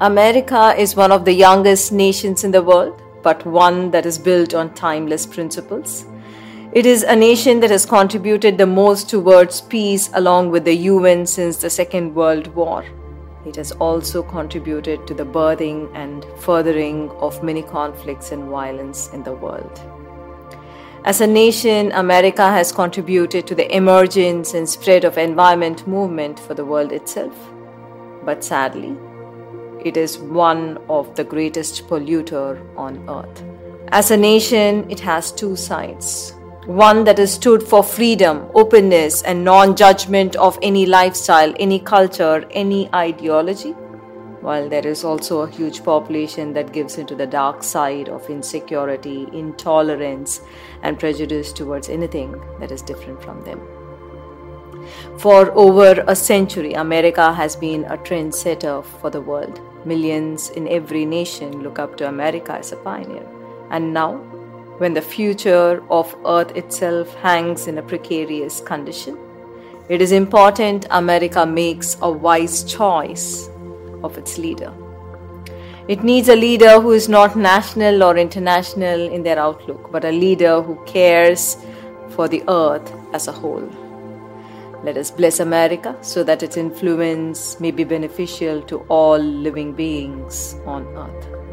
America is one of the youngest nations in the world, but one that is built on timeless principles. It is a nation that has contributed the most towards peace along with the UN since the Second World War. It has also contributed to the birthing and furthering of many conflicts and violence in the world. As a nation, America has contributed to the emergence and spread of environment movement for the world itself. But sadly, it is one of the greatest polluter on earth. As a nation, it has two sides. One that has stood for freedom, openness, and non judgment of any lifestyle, any culture, any ideology while there is also a huge population that gives into the dark side of insecurity, intolerance, and prejudice towards anything that is different from them. For over a century, America has been a trendsetter for the world. Millions in every nation look up to America as a pioneer. And now, when the future of Earth itself hangs in a precarious condition, it is important America makes a wise choice of its leader. It needs a leader who is not national or international in their outlook, but a leader who cares for the earth as a whole. Let us bless America so that its influence may be beneficial to all living beings on earth.